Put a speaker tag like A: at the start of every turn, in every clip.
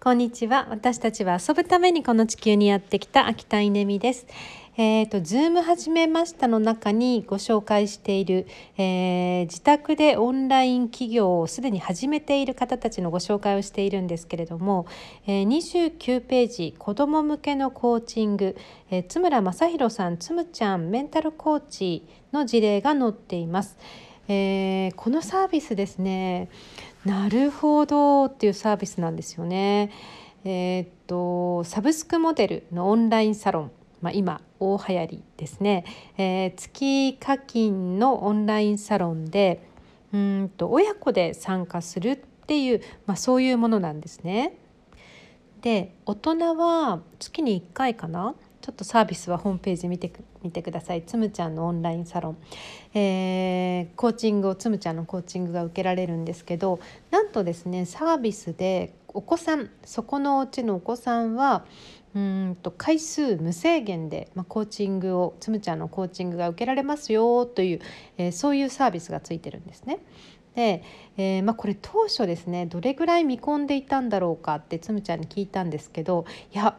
A: こんにちは私たちは遊ぶためにこの地球にやってきた秋田稲美ですえーと、ズーム始めましたの中にご紹介している、えー、自宅でオンライン企業をすでに始めている方たちのご紹介をしているんですけれども、えー、29ページ子ども向けのコーチング、えー、津村正弘さんつむちゃんメンタルコーチの事例が載っています。えー、このサービスですねなるほどっていうサービスなんですよね。えー、っとサブスクモデルのオンラインサロンまあ、今大流行りですね、えー、月課金のオンラインサロンでうんと親子で参加するっていう、まあ、そういうものなんですね。で大人は月に1回かなちょっとサービスはホームページ見てみてくださいつむちゃんのオンラインサロン、えー、コーチングをつむちゃんのコーチングが受けられるんですけどなんとですねサービスでお子さんそこのうちのお子さんはうんと回数無制限で、まあ、コーチングをつむちゃんのコーチングが受けられますよという、えー、そういうサービスがついてるんですね。で、えー、まあ、これ当初ですねどれぐらい見込んでいたんだろうかってつむちゃんに聞いたんですけどいや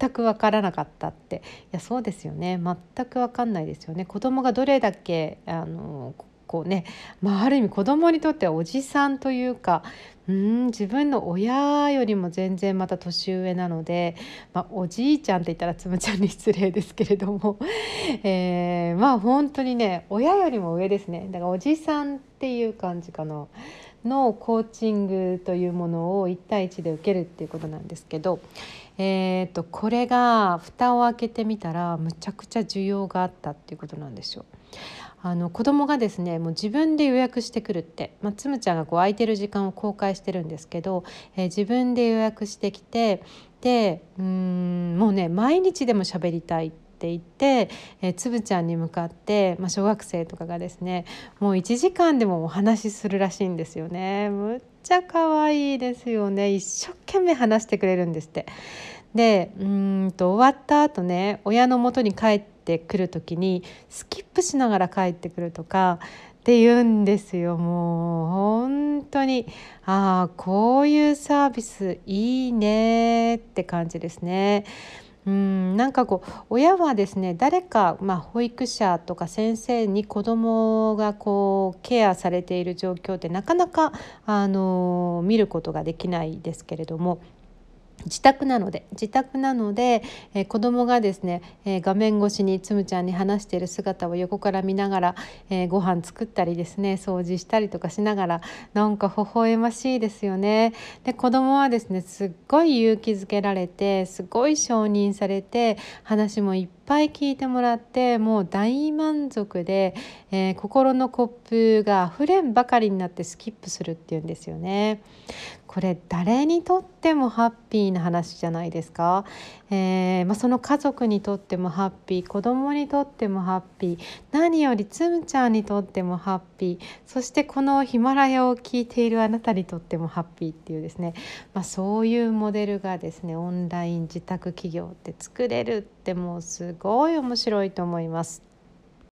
A: 全く分からなかったって。いやそうですよね。全く分かんないですよね。子供がどれだけあのこうね、まあ、ある意味子供にとってはおじさんというかうん自分の親よりも全然また年上なので、まあ、おじいちゃんって言ったらつむちゃんに失礼ですけれども、えー、まあ本当にね親よりも上ですね。だからおじさんっていう感じかな。のコーチングというものを1対1で受けるっていうことなんですけど、えーと、これが蓋を開けてみたらむちゃくちゃ需要があったっていうことなんですよ。あの子供がですねもう自分で予約してくるって、まあ、つむちゃんがこう空いてる時間を公開してるんですけど、えー、自分で予約してきてでうんもうね毎日でも喋りたいって言って、え、つぶちゃんに向かって、まあ、小学生とかがですねもう1時間でもお話しするらしいんですよね。むっちゃ可愛いですよね一生懸命話してくれるんですって。でうんと終わった後ね親のもとに帰ってくる時にスキップしながら帰ってくるとかって言うんですよもう本当にああこういうサービスいいねって感じですね。うんなんかこう親はですね誰か、まあ、保育者とか先生に子どもがこうケアされている状況ってなかなかあの見ることができないですけれども自宅なので自宅なので、えー、子供がですね、えー、画面越しにつむちゃんに話している姿を横から見ながら、えー、ご飯作ったりですね掃除したりとかしながらなんか微笑ましいですよね。で子供はですねすっごい勇気づけられてすごい承認されて話もいっぱいぱい聞いてもらってもう大満足で、えー、心のコップがあふれんばかりになってスキップするっていうんですよね。これ誰にとってもハッピーな話じゃないですか、えー、まあ、その家族にとってもハッピー子供にとってもハッピー何よりつむちゃんにとってもハッピーそしてこのヒマラヤを聞いているあなたにとってもハッピーっていうですね、まあ、そういうモデルがですねオンライン自宅企業って作れるってもすごい面白いと思います。